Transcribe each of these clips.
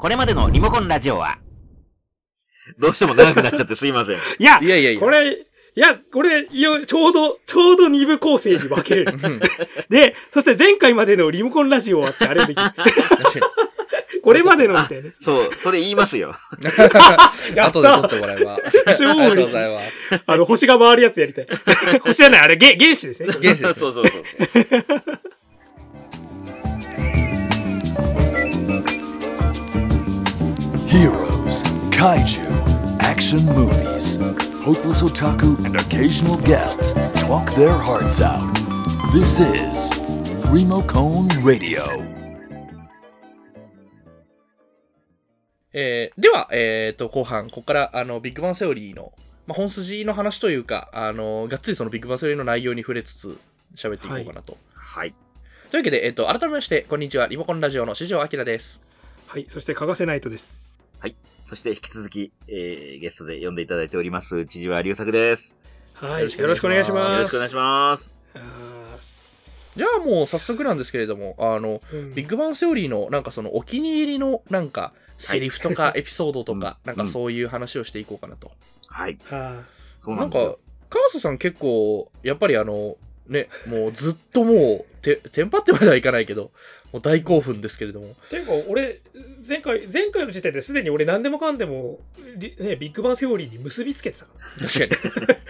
これまでのリモコンラジオは、どうしても長くなっちゃってすいません。いや、いやいやいや。これ、いや、これ、いやちょうど、ちょうど二部構成に分けれる。うん で、そして前回までのリモコンラジオはってあれでこれまでのみたいなやつ。そう、それ言いますよ。に。やっ後で撮たってもらえば。あ超りがとうご嬉しいざいます。あの、星が回るやつやりたい。星じゃない、あれ、げ原子ですね。原子ですねそうそうそう。Kaiju, action movies. Hopeless otaku and occasional guests talk their hearts out. This is Remocone Radio. えーでは、えっ、と、後半、ここから、あの、ビッグバンセオリーの、まあ、本筋の話というか、あの、がっつりそのビッグバンセオリーの内容に触れつつ、喋っていこうかなと。はい。というわけで、えっ、と、改めまして、こんにちは、リモコンラジオの四条明です。はい、そして、欠かせないとです。そして引き続き、えー、ゲストで呼んでいただいております、千々和龍作です。はい、よよろしくお願いします。よろしくお願いします。あじゃあもう早速なんですけれども、あの、ーうんビッグバンセオリーのなんかそのお気に入りのなんかセリフとかエピソードとか、なんかそういう話をしていこうかなと。はい。はなんんかそうなですよ。、川瀬さん結構、やっぱりあの、ね、もうずっともう、て、テンパってまではいかないけど、もう大興奮ですけれども。い。ていうか、俺、前回、前回の時点ですでに俺何でもかんでも、りね、ビッグバンセオリーに結びつけてたから。確かに。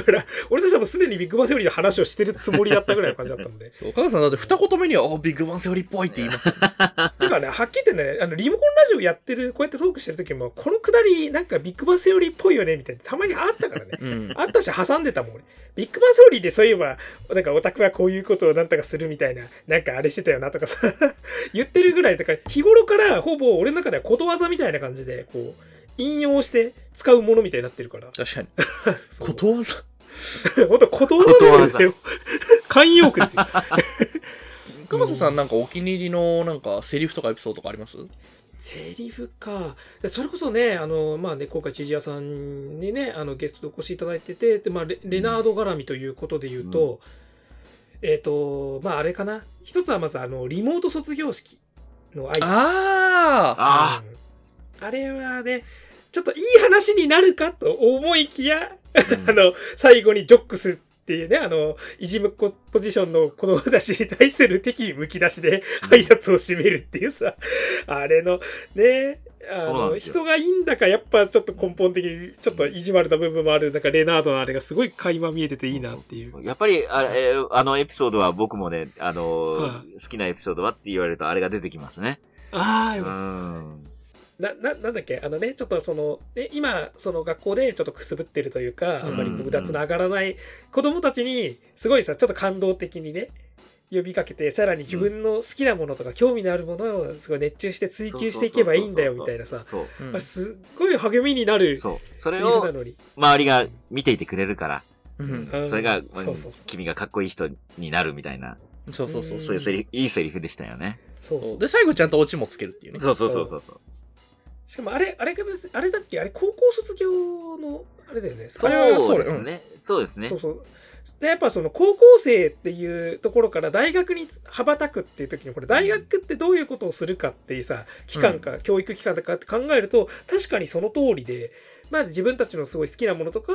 ら俺としてはもうすでにビッグバンセオリーの話をしてるつもりだったぐらいの感じだったんで。そう川瀬さんだって二言目には、おビッグバンセオリーっぽいって言いますからねてかね、はっきり言ってね、あの、リモコンラジオやってる、こうやってトークしてる時も、このくだり、なんかビッグバンセオリーっぽいよね、みたいな、たまにあったからね。うん。あったし、挟んでたもん、俺。ビッグバンセオリーでそういえば、なんかオタクはこういうことをなんとかするみたいな、なんかあれしてたよなとかさ、言ってるぐらい、だから日頃からほぼ俺の中ではことわざみたいな感じで、こう、引用して使うものみたいになってるから。確かに。ことわざ。ほんと、ことわざなんですよ。慣用句ですよ。川瀬さんなんかお気に入りのなんかセリフとかエピソードとかあります？セリフか。でそれこそね、あの、まあね、今回、千々屋さんにね、あの、ゲストでお越しいただいてて、で、まあ、レレナード絡みということで言うと、えっ、と、まあ、あれかな。一つはまず、あの、リモート卒業式の挨拶。あああうんあれはね、ちょっといい話になるかと思いきや、あの、最後にジョックスっていうね、あの、いじむポジションの子供たちに対する敵意むき出しで挨拶を締めるっていうさ、あれの、ね、あの、人がいいんだか、やっぱちょっと根本的に、ちょっと意地悪な部分もある、なんかレナードのあれがすごい垣間見えてていいなっていう。そそやっぱり、あれ、えーあのエピソードは僕もね、あのーは好きなエピソードはって言われるとあれが出てきますね。ああ、うよかった。ん。な、な、なんだっけ？あのね、ちょっとその、ね、今、その学校でちょっとくすぶってるというか、あんまりこううだつの上がらない子供たちに、すごいさ、ちょっと感動的にね、呼びかけて、さらに自分の好きなものとか興味のあるものをすごい熱中して追求していけばいいんだよ、みたいなさ。そう。うんあれすっごい励みになるセそう。それを。周りが見ていてくれるから、うんうんそれが、そうそうそう。君がかっこいい人になるみたいな、そうそうそううんそういうセリフ、いいセリフでしたよね。そうそう。で、最後ちゃんとオチもつけるっていうね。そうそうそうそうそう。しかもあれ、あれが、あれだっけ？あれ、高校卒業の、あれだよね。そううですね。そうですねそう。そう。で、やっぱその高校生っていうところから大学に羽ばたくっていう時に、これ大学ってどういうことをするかっていうさ、期間か、教育機関とかって考えると、確かにその通りで、まあ自分たちのすごい好きなものとか、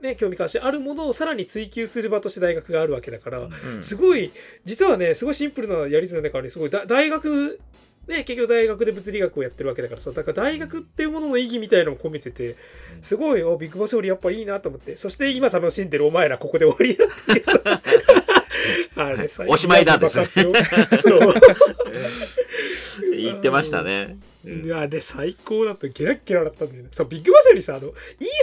ね、興味関心あるものをさらに追求する場として大学があるわけだから、うんすごい、実はね、すごいシンプルなやり取りの中に、すごいだ大学、ね、結局大学で物理学をやってるわけだからさ、だから大学っていうものの意義みたいなのも込めてて、すごい、おビッグバスよりやっぱいいなと思って、そして今楽しんでるお前らここで終わりだっていうさ、あれ最おしまいだですね爆発をそう。言ってましたね。うんいやあれ最高だった。ゲラッゲラだったんだよね。そう、ビッグバスよりさ、あの、いい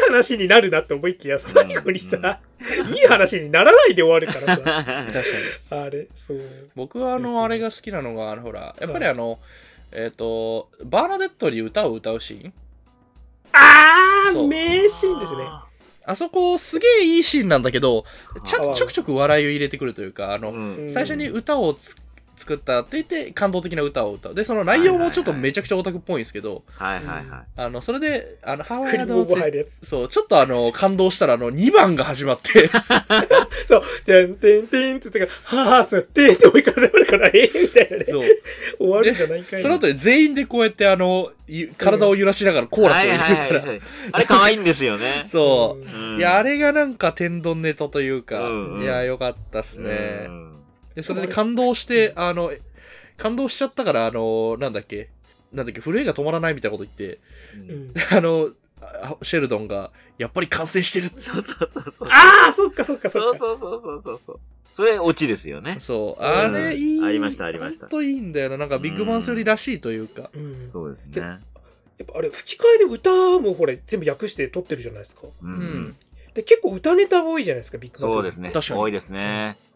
話になるなって思いきや、最後にさ、いい話にならないで終わるからさ、確かに。あれ、そう。僕はあの、あれが好きなのが、あの、ほら、やっぱりあの、えっ、と、バーナデットに歌を歌うシーン？あー、そう名シーンですね。あそこすげえいいシーンなんだけど、ちゃんあとちょくちょく笑いを入れてくるというか、あの、うんうん最初に歌をつ作ったって言って感動的な歌を歌う。で、その内容もちょっとめちゃくちゃオタクっぽいんですけど、はいはいはい。あの、それで、あの、ハワイアンド。そう、ちょっとあの、感動したら、あの、2番が始まって、そう、じゃんてんてんって言ってから、はぁ、すってって追い風るから、ええみたいなね。そう。終わるんじゃないかいな。その後で全員でこうやってあの、ゆ体を揺らしながらコーラスをはい入れるから。はいはいはい。あれ可愛いんですよね。そうう。んいや、あれがなんか天丼ネタというか、うんうんいや、よかったっすね。うんで、それで感動して、あの、感動しちゃったから、あの、なんだっけ、なんだっけ、震えが止まらないみたいなこと言って、うん あの、あシェルドンが、やっぱり完成してるって。そうそうそうそう。ああ、そっかそっかそっか。そうそうそうそうそう。それ、オチですよね。そう。うんあれ、いい。ありましたありましたほんといいんだよな。なんか、ビッグバンスよりらしいというか。うんそうですけね。やっぱあれ、吹き替えで歌もこれ全部訳して撮ってるじゃないですか。ううんん。。で、結構歌ネタ多いじゃないですか、ビッグバンそうですね。確かに多いですね。うん。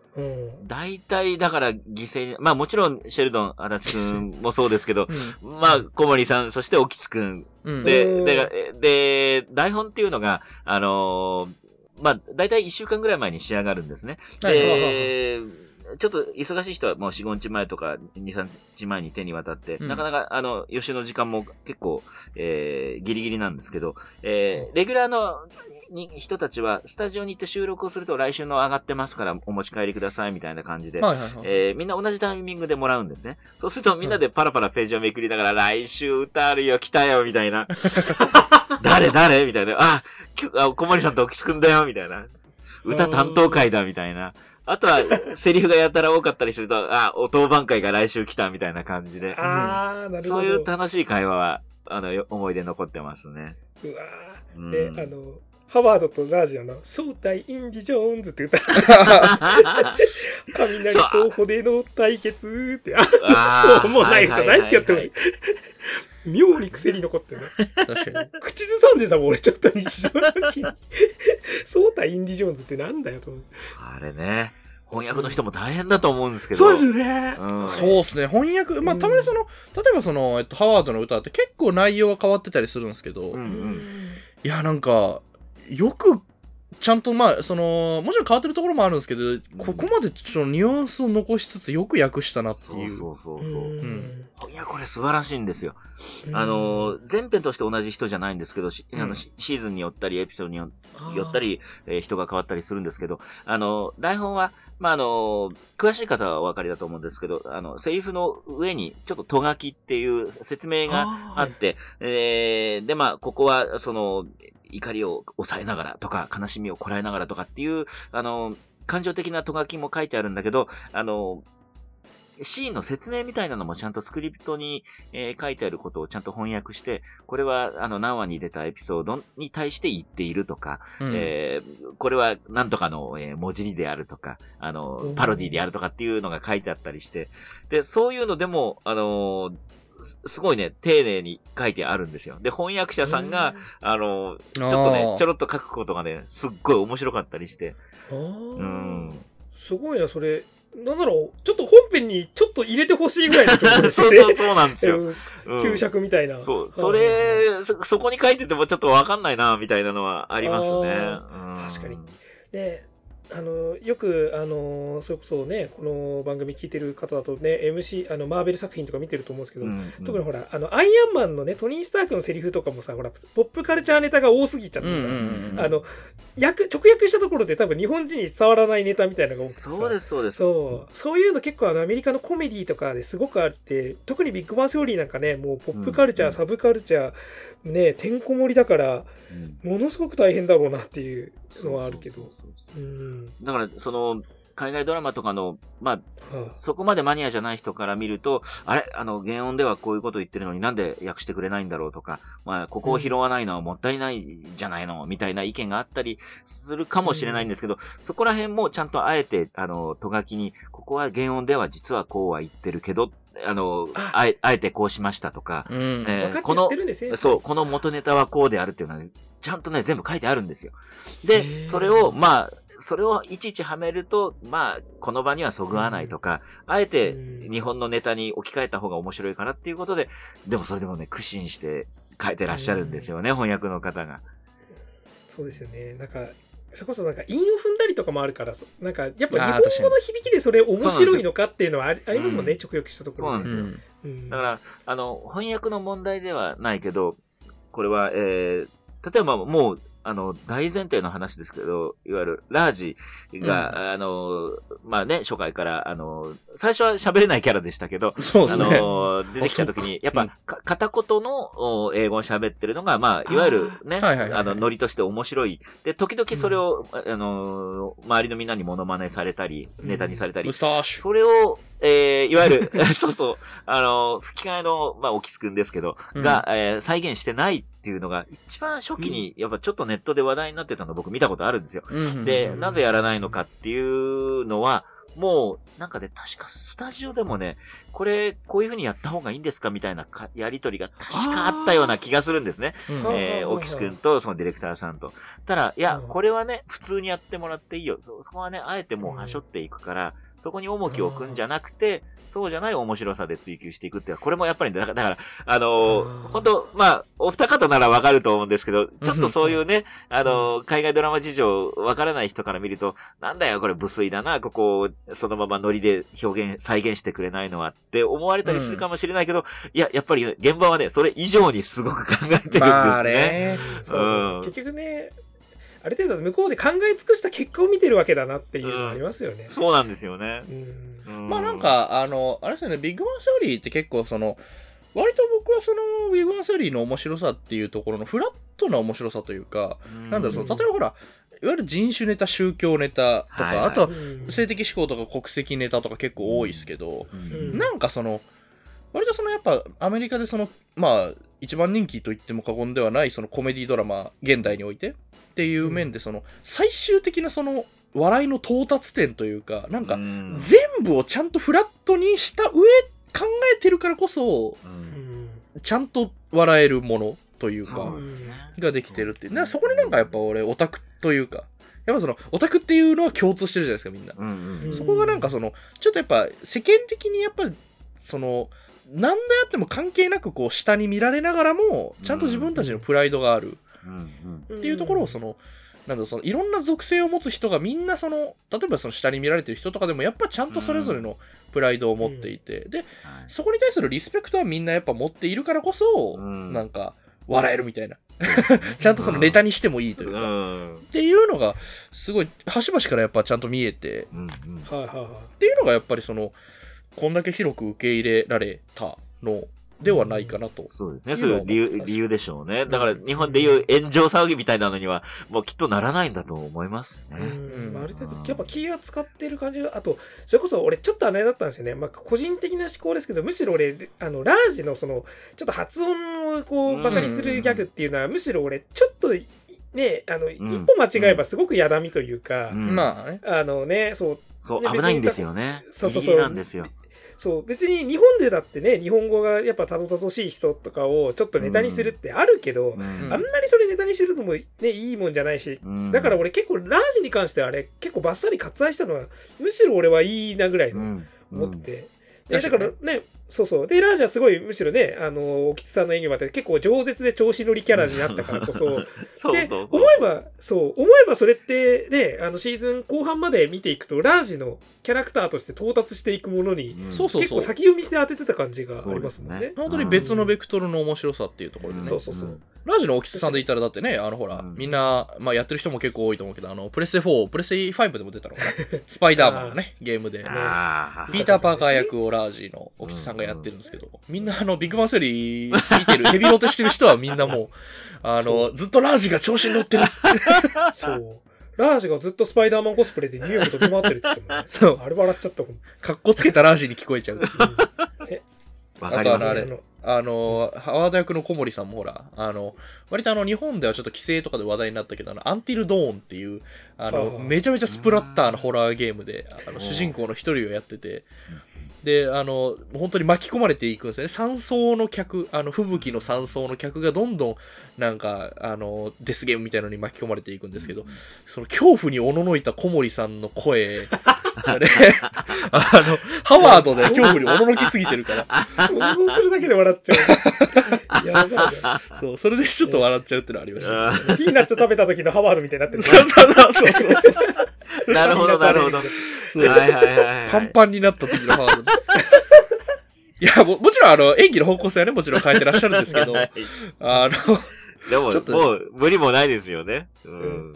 大体、だから、犠牲に、まあもちろん、シェルドン、足立くんもそうですけど、うまあ、小森さん、そして、沖津くん。ん。うん。で、うんで、で、台本っていうのが、あのーまあ、大体1週間ぐらい前に仕上がるんですね。はいで、ちょっと忙しい人はもう4、5日前とか2、3日前に手に渡って、うんなかなか、あの、予習の時間も結構、えー、ギリギリなんですけど、えー、レギュラーのに人たちは、スタジオに行って収録をすると来週の上がってますからお持ち帰りくださいみたいな感じで、はいはいはい。えーみんな同じタイミングでもらうんですね。そうするとみんなでパラパラページをめくりながら、来週歌あるよ、来たよ、みたいな。誰誰？みたいな。あ、あ小森さんと沖津くんだよ、みたいな。歌担当会だ、みたいな。あとは、セリフがやたら多かったりすると、あ、お当番会が来週来た、みたいな感じで。ああ、なるほど。そういう楽しい会話は、あの、よ思い出残ってますね。うわうん。ーで、あの、ハワードとラージオの正体インディ・ジョーンズって歌 雷と骨の対決って、ああー。しょうもない歌大好きやってもはい妙に癖に残ってるね。確かに。口ずさんでたもん、俺ちょっと日常の時に。正体インディ・ジョーンズってなんだよと思って。あれね。翻訳の人も大変だと思うんですけど。そうですよね。うんそうですね。翻訳、まあ、うんたまにその、例えばその、えっと、ハワードの歌って結構内容が変わってたりするんですけど、うんうん。いや、なんか、よく、ちゃんと、まあ、その、もちろん変わってるところもあるんですけど、ここまでちょっとニュアンスを残しつつよく訳したなっていう。そうそうそうそう。んいや、これ素晴らしいんですよ。うんあの、全編として同じ人じゃないんですけど、しあうんのシシーズンによったり、エピソードによよったり、えー人が変わったりするんですけど、あの、台本は、まあ、あの、詳しい方はお分かりだと思うんですけど、あの、セリフの上に、ちょっととがきっていう説明があって、えーで、まあ、ここは、その、怒りを抑えながらとか、悲しみをこらえながらとかっていう、あの、感情的なとがきも書いてあるんだけど、あの、シーンの説明みたいなのもちゃんとスクリプトに、えー書いてあることをちゃんと翻訳して、これはあの何話に出たエピソードに対して言っているとか、うん。えーこれはなんとかの、えー文字りであるとか、あのう、ん。パロディであるとかっていうのが書いてあったりして、で、そういうのでも、あのーすすごいね、丁寧に書いてあるんですよ。で、翻訳者さんが、、あのーちょっとねちょろっと書くことがね、すっごい面白かったりして、ううんん。すごいな、それ。なんだろう、ちょっと本編にちょっと入れてほしいぐらいのところで すそう。そうそうなんですよ。注釈みたいな。そう、それ、そ、そこに書いててもちょっとわかんないな、みたいなのはありますね。あうん確かにであのよくあのそれこそねこの番組聞いてる方だとね MC あのマーベル作品とか見てると思うんですけど、うん特にほらあのアイアンマンのねトニー・スタークのセリフとかもさほらポップカルチャーネタが多すぎちゃってさ、うんうんうんあの訳直訳したところで多分日本人に伝わらないネタみたいなのが多くてさ。そうです、そうです。そう。そういうの結構あのアメリカのコメディとかですごくあって特にビッグバンセオリーなんかねもうポップカルチャー、うん。サブカルチャーねてんこ盛りだからうん。ものすごく大変だろうなっていうのはあるけど。だから、その、海外ドラマとかの、まあ、はあそこまでマニアじゃない人から見ると、あれ？あの、原音ではこういうこと言ってるのになんで訳してくれないんだろうとか、まあ、ここを拾わないのはもったいないじゃないのみたいな意見があったりするかもしれないんですけど、そこら辺もちゃんとあえて、あの、とがきに、ここは原音では実はこうは言ってるけど、あの、ああえあえてこうしましたとか、うんえー分かってやってるんですね。そう、この元ネタはこうであるっていうのは、ちゃんとね、全部書いてあるんですよ。へで、ーそれを、まあ、それをいちいちはめると、まあ、この場にはそぐわないとか、あえてうん日本のネタに置き換えた方が面白いからっていうことで、でもそれでもね、苦心して書いてらっしゃるんですよね、翻訳の方が。そうですよね。なんか、それこそなんか韻を踏んだりとかもあるからそなんかやっぱ日本語の響きでそれ面白いのかっていうのはありますもんね、うん。直訳したところで。そうなんですよ。うん。だから、あの、翻訳の問題ではないけど、これは、えー、例えばもう、あの、大前提の話ですけど、いわゆる、ラージが、あの、まあね、初回から、あの、最初は喋れないキャラでしたけど、あそうですね。の、出てきた時に、やっぱ、か片言のお英語を喋ってるのが、まあ、いわゆるね、はいはいはいはい。あの、ノリとして面白い。で、時々それを、あの、周りのみんなにモノマネされたり、うんネタにされたり。それを、えー、いわゆる、そうそう、あの、吹き替えの、まあ、おきつくんですけど、うんが、えー再現してないっていうのが、一番初期に、やっぱちょっとネットで話題になってたの僕見たことあるんですよ。うんで、うんなぜやらないのかっていうのは、もう、なんかね、確かスタジオでもね、これ、こういう風にやった方がいいんですかみたいなかやりとりが確かあったような気がするんですね。うんえー、オキス君とそのディレクターさんと。ただ、いや、うんこれはね、普通にやってもらっていいよ。そ、そこはね、あえてもうはしょっていくから、そこに重きを置くんじゃなくて、そうじゃない面白さで追求していくっていうこれもやっぱりね、だから、あのー本当まあ、お二方ならわかると思うんですけど、ちょっとそういうね、あのー海外ドラマ事情わからない人から見ると、なんだよ、これ無粋だな、ここをそのままノリで表現、再現してくれないのはって思われたりするかもしれないけど、いや、やっぱり現場はね、それ以上にすごく考えてるんですね。まあね。うん。結局ねある程度向こうで考え尽くした結果を見てるわけだなっていうのがありますよね。そうなんですよね。うん。うんまあなん、か、あの、あれですよね、ビッグバンセオリーって結構その、割と僕はその、ビッグバンセオリーの面白さっていうところのフラットな面白さというか、なんだろう、その、例えばほら、いわゆる人種ネタ、宗教ネタとか、はいはい。あとはうん性的思考とか国籍ネタとか結構多いですけど、うん。なんかその、割とそのやっぱアメリカでその、まあ、一番人気と言っても過言ではないそのコメディドラマ、現代においてっていう面で、その、最終的なその、笑いの到達点というか、なんかう、ん。全部をちゃんとフラットにした上、考えてるからこそ、ちゃんと笑えるものというかができてるっていう。そこになんかやっぱ俺、オタクというか、やっぱその、オタクっていうのは共通してるじゃないですか、みんな。うんうんうん。そこがなんかその、ちょっとやっぱ世間的にやっぱ、その、何であっても関係なくこう下に見られながらも、ちゃんと自分たちのプライドがあるっていうところをその、なんだそのいろんな属性を持つ人がみんなその、例えばその下に見られてる人とかでもやっぱちゃんとそれぞれのプライドを持っていて、で、はい。そこに対するリスペクトはみんなやっぱ持っているからこそ、うん。なんか、笑えるみたいな。ちゃんとそのネタにしてもいいというか、っうん。ていうのが、すごい、端々からやっぱちゃんと見えて、っていうのがやっぱりそのこんだけ広く受け入れられたのではないかなと。そうですね。そういう理由、理由でしょうね。だから日本でいう炎上騒ぎみたいなのには、もうきっとならないんだと思いますね。うんうんある程度やっぱ気を使ってる感じがあとそれこそ俺ちょっとあれだったんですよね、まあ、個人的な思考ですけどむしろ俺あのラージのそのちょっと発音をこううんバカにするギャグっていうのはむしろ俺ちょっとねあの、ん一歩間違えばすごくやだみというか、うんまあね。あのねそうそう、ね危ないんですよね。そうそうそうなんですよ。そう別に日本でだってね日本語がやっぱたどたどしい人とかをちょっとネタにするってあるけど、うん。あんまりそれネタにするのもねいいもんじゃないしうん。だから俺結構ラージに関してはあれ結構バッサリ割愛したのはむしろ俺はいいなぐらいのうん。思ってて、でだからねそうそうでラージはすごいむしろねあの沖津さんの演技もあって結構饒舌で調子乗りキャラになったからこそ そうでそうそう。思えばそう思えばそれってねあのシーズン後半まで見ていくとラージのキャラクターとして到達していくものに、うんそうそう結構先読みして当ててた感じがありますもんねそうです。本当に別のベクトルの面白さっていうところでね。そうそうそうラジの大きさんで言ったらだってね、あのほら、うんみんな、まあやってる人も結構多いと思うけど、あの、プレステ4、プレステ5でも出たのかな。スパイダーマンのね、ゲームで。ピーター・パーカー役をラージのオキツさんがやってるんですけど、みんなあの、ビッグバンセリー見てる、ヘビロテしてる人はみんなも う、あの、ずっとラージが調子に乗ってる。そう。ラージがずっとスパイダーマンコスプレでニューヨーク飛び回ってるって言ってもね。そう。あれ笑っちゃったもん、かっこつけたラージに聞こえちゃう。わかります。ね。あとあのあの、ハワード役の小森さんもほら、あの、割とあの、日本ではちょっと規制とかで話題になったけど、あの、アンティル・ドーンっていう、あの、はあめちゃめちゃスプラッターなホラーゲームで、あの、主人公の一人をやってて、で、あの、本当に巻き込まれていくんですよね。山荘の客、あの、吹雪の山荘の客がどんどん、なんか、あの、デスゲームみたいなのに巻き込まれていくんですけど、その恐怖におののいた小森さんの声、あれ、あの、ハワードで恐怖におののきすぎてるから、想像するだけで笑っちゃう。いわかるわかそう、それでちょっと笑っちゃうっていうのはありました。あるピーナッツ食べた時のハワードみたいになってる。そうそうそうそうそう なるほど、なるほど。はいはいはいはい。パンパンになった時のハード。いやも、もちろん、あの、演技の方向性はね、もちろん変えてらっしゃるんですけど、はいあの、でもちょっ、ともう、無理もないですよね。うん。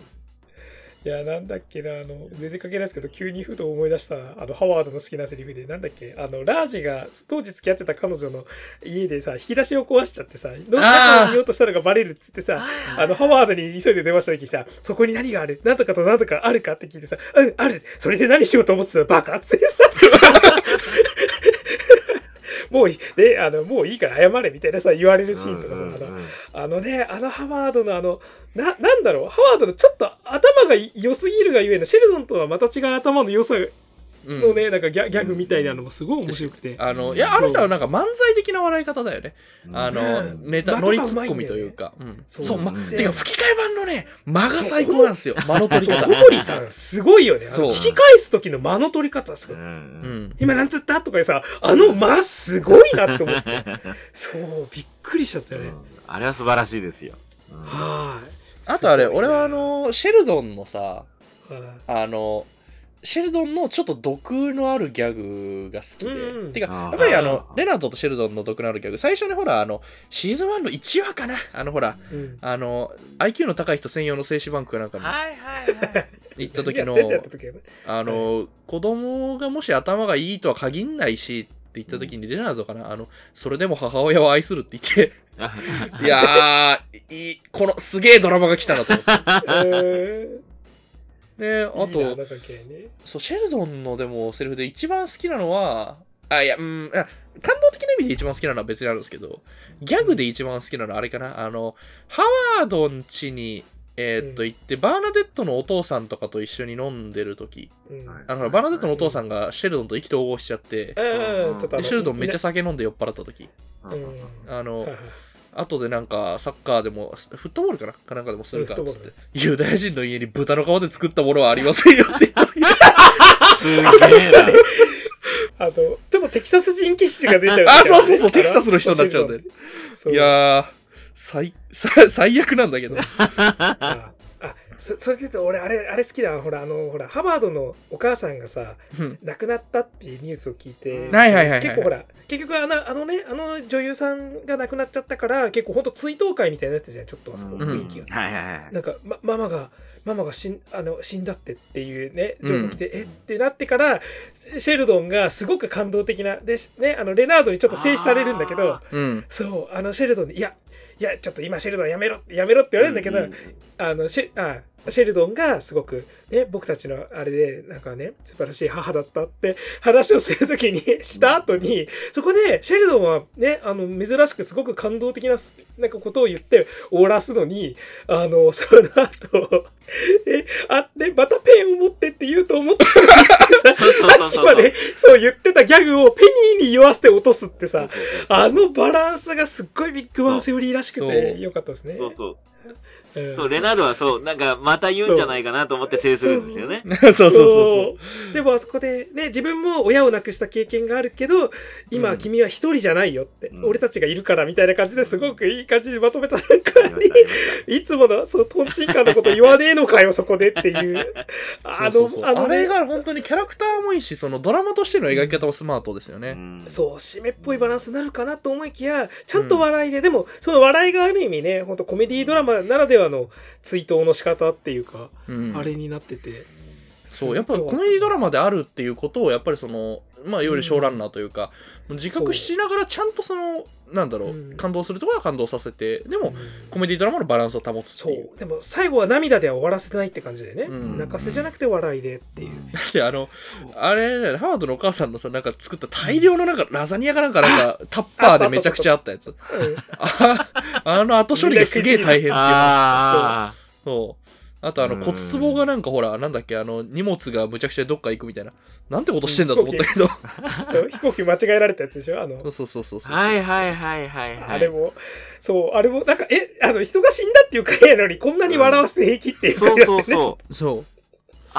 いや、なんだっけな、あの、全然関係ないですけど、急にふと思い出した、あの、ハワードの好きなセリフで、なんだっけ、あの、ラージが、当時付き合ってた彼女の家でさ、引き出しを壊しちゃってさ、ど中を見ようとしたのがバレるっつってさ、あの、ハワードに急いで電話した時にさ、そこに何がある？なんとかとなんとかあるかって聞いてさ、うん、ある。それで何しようと思ってたの？バカっつってさ、もういい、で、あの、もういいから謝れみたいなさ、言われるシーンとかさ、うんうんあの、あのね、あのハワードのあの、な、なんだろう、ハワードのちょっと頭が良すぎるがゆえの、シェルドンとはまた違う頭の良さうんのね、なんかギャギャグみたいなのもすごい面白くて。あの、いや、あの人はなんか漫才的な笑い方だよね。あの、うんネタ、間ノリツッコミというか。うんそうそう、ま、うんてか吹き替え版のね、間が最高なんですよ。間の取り方。小堀さん、すごいよね。聞き返す時の間の取り方すごい。うんうん。今なんつったとかでさ、あの間すごいなって思って。そう、びっくりしちゃったよね。あれは素晴らしいですよ。うんはい。あとあれ、俺はあ、の、シェルドンのさ、はいあの、シェルドンのちょっと毒のあるギャグが好きで。うんてか、やっぱりあのレナードとシェルドンの毒のあるギャグ、最初にほら、あの、シーズン1の1話かな。あのほら、うん。あの、IQ の高い人専用の精子バンクかなんかにはいはいはい。行った時の あの、子供がもし頭がいいとは限んないしって言った時に、レナードかな？あの、それでも母親を愛するって言って、いやー、いい、このすげえドラマが来たなと思って。えで、あと、ね。そう、シェルドンのでもセリフで一番好きなのは、あ、いや、うん、あ感動的な意味で一番好きなのは別にあるんですけど、ギャグで一番好きなのはあれかな、あの、ハワードん家に、えーっとうん。行って、バーナデットのお父さんとかと一緒に飲んでる時。うん。はい。あの、バーナデットのお父さんがシェルドンと意気投合しちゃって、うんちょっとあのでシェルドンめっちゃい酒飲んで酔っ払った時。うん。あの、後でなんかサッカーでもフットボールかな？かなんかでもするかっつって。ユダヤ人の家に豚の皮で作ったものはありませんよって言った。時すげえな。あの、ちょっとテキサス人気質が出ちゃう、あそうそうそうテキサスの人になっちゃうんだよね。いやー最最 最悪なんだけど。ああそそれで言うと俺あれあれ好きだ。わほらあのほらハバードのお母さんがさうん。亡くなったっていうニュースを聞いて、はいはいはいはい結構ほら結局あのあのねあの女優さんが亡くなっちゃったから結構ほんと追悼会みたいになってたじゃんちょっとあそこうん。雰囲気が、はいはいはい。なんか、ま、ママがママが死んあの死んだってっていうねうん。情報来て、え？ってなってからシェルドンがすごく感動的なでねあのレナードにちょっと静止されるんだけどあうん。そうあのシェルドンにいやいやちょっと今シェルドンやめろやめろって言われるんだけど、うんあのシェあシェルドンがすごく、ね、僕たちのあれでなんかね素晴らしい母だったって話をするときにした後にそこでシェルドンはねあの珍しくすごく感動的ななんかことを言って終わらすのにあのその後えあでまたペンを持ってって言うと思ったささっきまでそう言ってたギャグをペニーに言わせて落とすってさあのバランスがすっごいビッグバンセオリーらしくてよかったですね。そうそう。うん。そう、レナードはそう、なんか、また言うんじゃないかなと思って制するんですよね。そう。そうそうそうでもあそこでね自分も親を亡くした経験があるけど今うん。君は一人じゃないよって、うん。俺たちがいるからみたいな感じですごくいい感じでまとめた中ありましたありましにいつものそうトンチンカンのこと言わねえのかよそこでっていう。あのあのねあれが本当にキャラクターもいいしそのドラマとしての描き方もスマートですよたね、うん。そう締めっぽいバランスになるかなと思いきやちゃんと笑いで、でもその笑いがある意味ね本当コメディドラマならではの追悼の仕方っていうか、うん。あれになってて。そうやっぱコメディドラマであるっていうことをやっぱりそのまあいわゆるショーランナーというか、自覚しながらちゃんとそのなんだろう、う。ん。感動するところは感動させてでも、うん。コメディドラマのバランスを保つってそいう。う。でも最後は涙では終わらせないって感じでね、うん。泣かせじゃなくて笑いでっていう、であのあれハワードのお母さんのさなんか作った大量のなんかラザニアかなんかなんかタッパーでめちゃくちゃあったやつ。ああの後処理がすげえ大変っていう。あそうあとあのうん。骨壺がなんかほらなんだっけあの荷物がむちゃくちゃどっか行くみたいな。なんてことしてんだと思ったけど。そう飛行機間違えられたやつでしょ？あの。そうそうそうそうそう。あ。はいはいはいはい。はい。あれもそうあれもなんかえあの人が死んだっていう回やのにこんなに笑わせて平気っていうそうそうう。そう。そう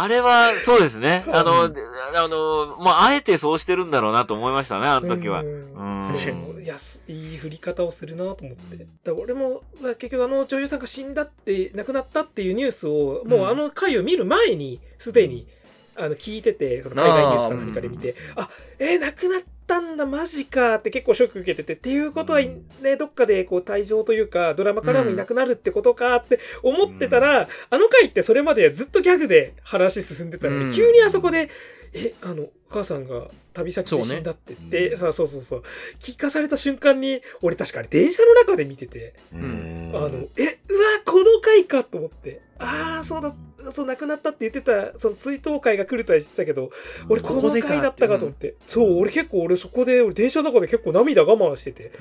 あれは、そうですね。あの、うあの、まあ、あえてそうしてるんだろうなと思いましたね、あの時は。うん。うん。そういやすいい振り方をするなと思って。だ俺もまあ結局あの女優さんが死んだって亡くなったっていうニュースをもうあの回を見る前にすでにあの聞いててその海外ニュースか何かで見てあえー、亡くなったんだマジかって結構ショック受けててっていうことはうんねどっかでこう退場というかドラマからもいなくなるってことかって思ってたら、あの回ってそれまでずっとギャグで話進んでたのに、うん急にあそこでえあのお母さんが旅先で死んだって言ってそうねさそうそうそう。聞かされた瞬間に俺確かに電車の中で見てて、うん。あのえうわこの回かと思ってああそうだそう亡くなったって言ってたその追悼会が来るとは言ってたけど俺この回だったかと思ってそう俺結構俺そこで俺電車の中で結構涙我慢してて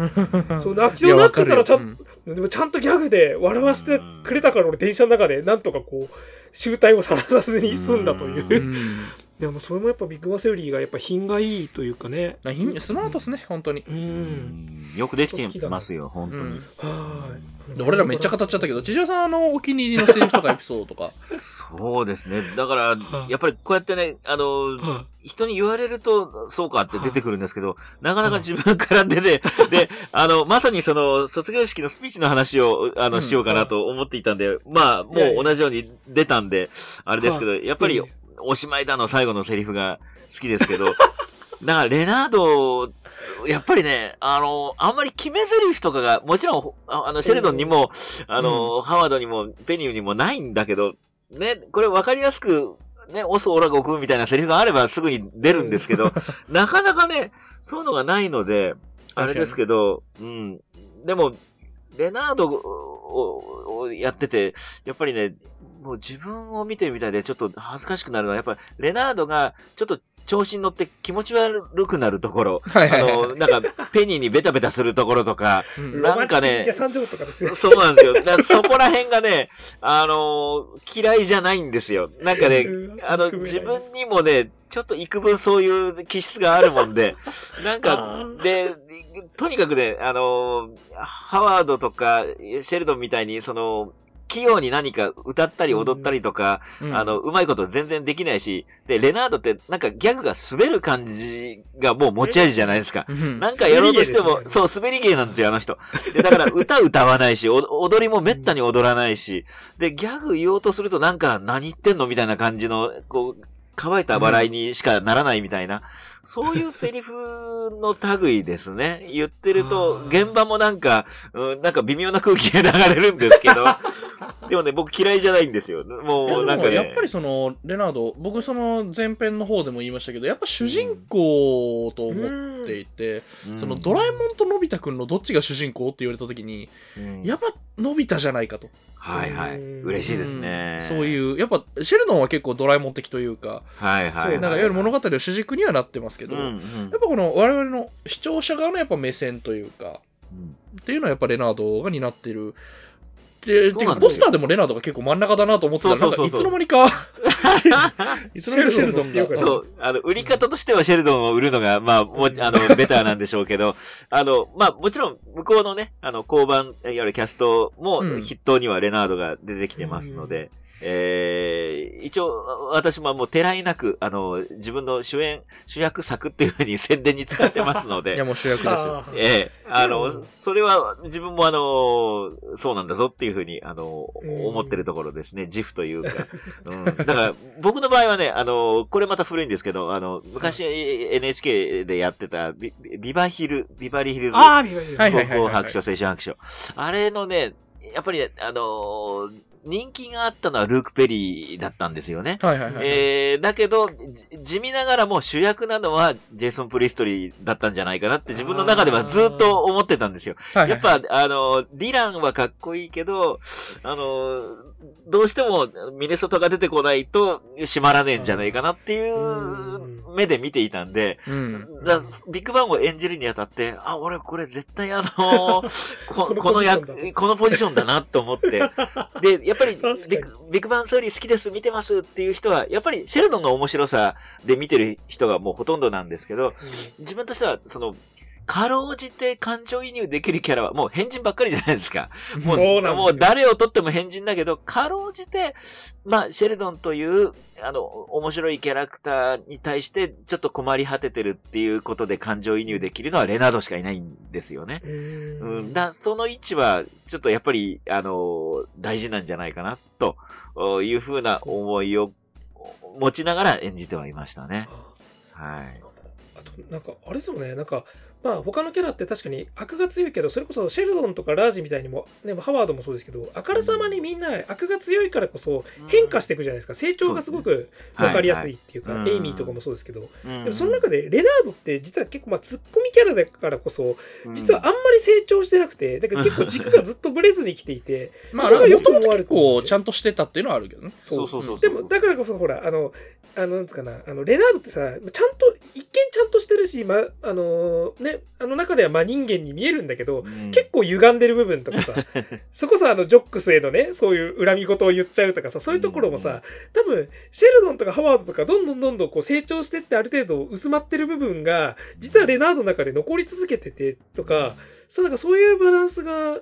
そう泣きそうになってたらちゃんでもちゃんとギャグで笑わせてくれたから俺電車の中でなんとかこう集大をさらさずに済んだといううでもそれもやっぱビッグバセオリーがやっぱ品がいいというかねなひんスマートっすね本当にうんよくできてますよ、本当に。俺らめっちゃ語っちゃったけど千々さんあのお気に入りのセリフとかエピソードとか。そうですね。だからは、い。やっぱりこうやってね、あの、は人に言われると、そうかって出てくるんですけど、なかなか自分から出て、で、あの、まさにその、卒業式のスピーチの話を、あの、うん。しようかなと思っていたんで、まあ、もうや同じように出たんで、あれですけど、やっぱりおしまいだの最後のセリフが好きですけど、だから、レナード、やっぱりね、あの、あんまり決め台詞とかが、もちろん、ああの、シェルドンにも、あの、ハワードにも、ペニーにもないんだけど、ね、これ分かりやすく、ね、オスオラゴクみたいなセリフがあればすぐに出るんですけど、なかなかね、そういうのがないので、あれですけど、うん。でも、レナードををやってて、やっぱりね、もう自分を見てるみたいでちょっと恥ずかしくなるのは、やっぱりレナードがちょっと調子に乗って気持ち悪くなるところ、はいはいはい。あの、なんか、ペニーにベタベタするところとか、うん。なんかねそそうなんですよ。だそこら辺がね、あの嫌いじゃないんですよ。なんかね、うん。あの、自分にもね、ちょっと幾分そういう気質があるもんで、なんあか、ー。で、とにかくね、あの、ハワードとか、シェルドンみたいに、その、器用に何か歌ったり踊ったりとか、うん。あの、うまいこと全然できないし、で、レナードってなんかギャグが滑る感じがもう持ち味じゃないですか。うん。なんかやろうとしても、ね。そう、滑り芸なんですよ、あの人。で、だから 歌歌わないし、お踊りもめったに踊らないし、で、ギャグ言おうとするとなんか何言ってんのみたいな感じの、こう、乾いた笑いにしかならないみたいな、そういうセリフの類ですね。言ってると、現場もなんか、うん、なんか微妙な空気が流れるんですけど、でもね、僕嫌いじゃないんですよ。もう、なんかね。やっぱりそのレナード僕その前編の方でも言いましたけどやっぱ主人公と思っていて、うんそのドラえもんとのび太くんのどっちが主人公って言われた時にうんやっぱのび太じゃないかと、はいはい。うん嬉しいですね。うんそういうやっぱシェルドンは結構ドラえもん的というか、はいはい、はい。なんかいわゆる物語を主軸にはなってますけど、うんうんやっぱこの我々の視聴者側のやっぱ目線というかうんっていうのはやっぱレナードが担ってるでポスターでもレナードが結構真ん中だなと思ってたらいつの間にか いつの間にかシェルドンが。がそう、あの、売り方としてはシェルドンを売るのが、まあ、もう、あの、ベターなんでしょうけど、あの、まあ、もちろん、向こうのね、あの、交番、いわゆるキャストもうん。筆頭にはレナードが出てきてますので、えー、一応、私ももう、てらいなく、あの、自分の主演、主役作っていうふうに宣伝に使ってますの いやで、もう主役ですよ あーええあうの、んそれは自分もあの、そうなんだぞっていうふうに、あの、うん思ってるところですね。自負というか。うん。だから、僕の場合はね、あの、これまた古いんですけど、あの、昔 NHK でやってたビ、ビバヒル、ビバリーヒルズああ、見ましたはいはいはい高校白書、青春白書。あれのね、やっぱりね、あのー人気があったのはルーク・ペリーだったんですよね。はいはいはい、えー、だけど、じ地味ながらも主役なのはジェイソン・プリストリーだったんじゃないかなって自分の中ではずっと思ってたんですよ。はいはいやっぱ、あの、ディランはかっこいいけど、あの、どうしてもミネソタが出てこないと閉まらねえんじゃないかなっていう目で見ていたんで、うん。ビッグバンを演じるにあたって、あ、俺これ絶対あの ここの役、このポジションだなと思って。で、やっぱりビッグビッグバンストーリー好きです、見てますっていう人は、やっぱりシェルドンの面白さで見てる人がもうほとんどなんですけど、自分としては、その、かろうじて感情移入できるキャラは、もう変人ばっかりじゃないですか。もそうなんですよもう誰をとっても変人だけど、かろうじて、まあ、シェルドンという、あの、面白いキャラクターに対して、ちょっと困り果ててるっていうことで感情移入できるのはレナードしかいないんですよね。ううんん、だその位置は、ちょっとやっぱり、あの、大事なんじゃないかな、というふうな思いを持ちながら演じてはいましたね。はい。あと、なんか、あれですよね、なんか、まあ、他のキャラって確かに悪が強いけど、それこそシェルドンとかラージみたいにも、ね、ハワードもそうですけど、あからさまにみんな悪が強いからこそ変化していくじゃないですか。成長がすごく分かりやすいっていうか、エイミーとかもそうですけど、うん。でもその中でレナードって実は結構まあツッコミキャラだからこそ、実はあんまり成長してなくて、だから 結構軸がずっとブレずに来ていて、まあ、それが良くも悪くも。結構ちゃんとしてたっていうのはあるけどね。そうそうそうそう。でも、だからこそ、ほら、あの、あの、なんつうかな、あの、レナードってさ、ちゃんと、一見ちゃんとしてるし、ま、あの、ね、あの中では真人間に見えるんだけど、うん。結構歪んでる部分とかさ、そこさ、あの、ジョックスへのね、そういう恨み事を言っちゃうとかさ、そういうところもさ、多分、シェルドンとかハワードとか、どんどんどんどんこう成長してって、ある程度薄まってる部分が、実はレナードの中で残り続けてて、とか、そう、なんかそういうバランスが、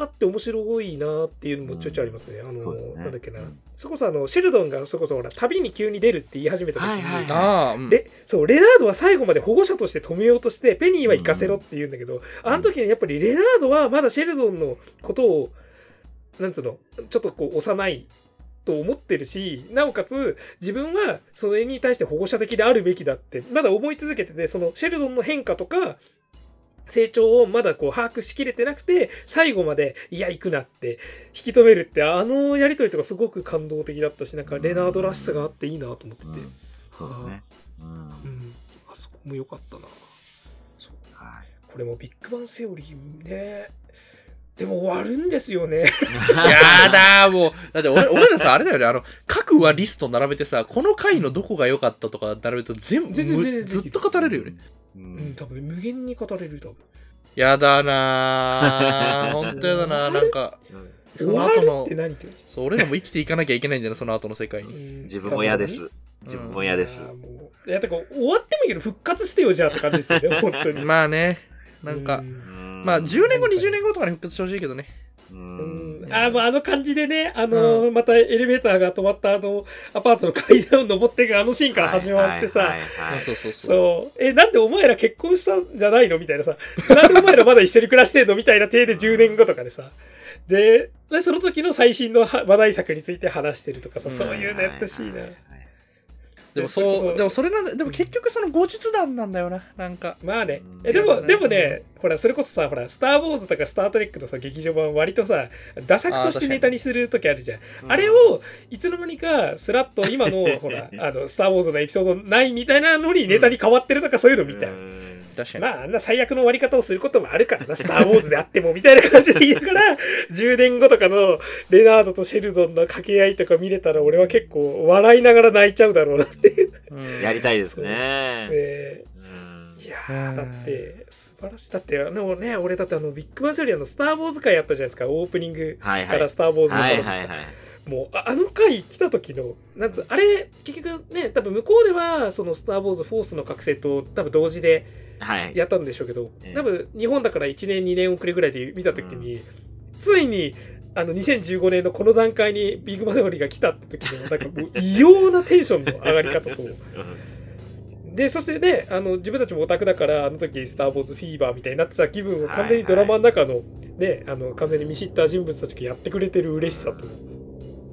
あって面白いなっていうのもちょいちょいありますね。あの、そうですねなんだっけな。うんそれこそあの、シェルドンがそれこそほら、旅に急に出るって言い始めた時に、はいはいはいああ、うん。レそうレナードは最後まで保護者として止めようとしてペニーは行かせろって言うんだけど、あの時にやっぱりレナードはまだシェルドンのことをなんつうのちょっとこう幼いと思ってるしなおかつ自分はそれに対して保護者的であるべきだってまだ思い続けててそのシェルドンの変化とか成長をまだこう把握しきれてなくて最後までいや行くなって引き止めるってあのやりとりとかすごく感動的だったしなんかレナードらしさがあっていいなと思ってて。うんそうですね。うんうん、あそこも良かったな。そうはいこれもビッグバンセオリーね。でも終わるんですよね。やだーもう。だって俺俺らさ、あれだよね、あの、各話リスト並べてさ、この回のどこが良かったとか並べると全部、ずっと語れるよね。ううんん、多分無限に語れる、多分。やだなー。ほんとやだなー。なんか、そ終わるの後のって、何？って言そう、俺らも生きていかなきゃいけないんだよね、その後の世界に。う自分も嫌です。自分も嫌ですいや。もういや、てか終わってもいいけど復活してよ、じゃあって感じですよね、本当に。まあね、なんかう、んまあ10年後、20年後とかに復活してほしいけどね。ううんん、あもうあの感じでね、あのまたエレベーターが止まったあのアパートの階段を登っていくあのシーンから始まってさ、そうそうそう。そう。え、なんでお前ら結婚したんじゃないのみたいなさ。なんでお前らまだ一緒に暮らしてんのみたいな体で10年後とかでさ。で、でその時の最新のは話題作について話してるとかさ、うんそういうのやってほしいな。でもそう、でもそれなんだ、でも結局その後日談なんだよな、なんか。まあねう。んえでも、うんでもね、ほら、それこそさ、ほら、スター・ウォーズとかスター・トレックのさ、劇場版割とさ、ダ作としてネタにする時あるじゃん。あれを、いつの間にか、スラッと今の、ほら、あの、スター・ウォーズのエピソードないみたいなのにネタに変わってるとか、そういうの見たよ。うん確かに。まあ、あんな最悪の終わり方をすることもあるからな、スター・ウォーズであっても、みたいな感じで言いながら、10年後とかのレナードとシェルドンの掛け合いとか見れたら、俺は結構笑いながら泣いちゃうだろうなっていう。うんやりたいですね。いやー、だって、素晴らしい。だって、あのね、俺だってあの、ビッグバンショリアのスター・ウォーズ会やったじゃないですか、オープニングからスター・ウォーズのは。もう、ああの回来た時の、なんつあれ、結局ね、多分向こうでは、そのスター・ウォーズ・フォースの覚醒と多分同時で、はい。やったんでしょうけどええ、多分日本だから1年2年遅れぐらいで見た時に、ついにあの2015年のこの段階にビッグマネオリが来たって時のなんかもう異様なテンションの上がり方と。でそしてねあの自分たちもオタクだからあの時「スター・ウォーズ・フィーバー」みたいになってた気分を完全にドラマの中の、ねあの完全に見知った人物たちがやってくれてる嬉しさと。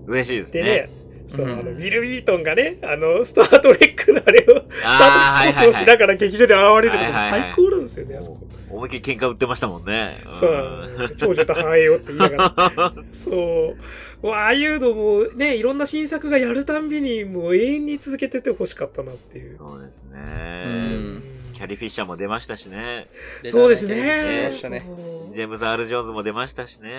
嬉しいですでねね。そううんあのウィル・ウィートンがねあのスター・トレックのあれをスタあーー・トコースをしながら劇場で現れるとかはいはいはい最高なんですよねあそこ。思いっきり喧嘩売ってましたもんね。そうなんですよ長女と母親よって言いながら。そう。ああいうのもね、いろんな新作がやるたんびにもう永遠に続けててほしかったなっていう。そうですうね。んキャリー・フィッシャーも出ましたしね。そうです出ねジェームズ・アール・ジョーンズも出ましたしね。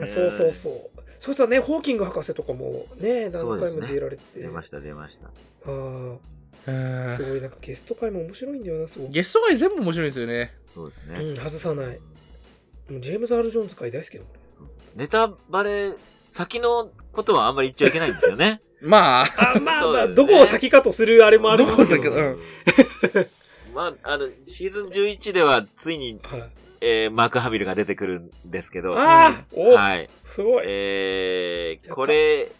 うん、そうそうそう。そうしたらね、ホーキング博士とかもね、何回も出られて。出ました、出ました。ああ、うんすごいなんかゲスト会も面白いんだよな、すごい。ゲスト会全部面白いですよね。そうですね。うん、外さない。もうジェームズ・アール・ジョーンズ会大好きだもんね。ネタバレ、先のことはあんまり言っちゃいけないんですよね。まあ、あまあまあ、ねどこを先かとするあれもあるんですけど。先かうん まあ、あの、シーズン11ではついに、はい。えーマーク・ハミルが出てくるんですけど、ああ、おはい。すごい。えー、これ、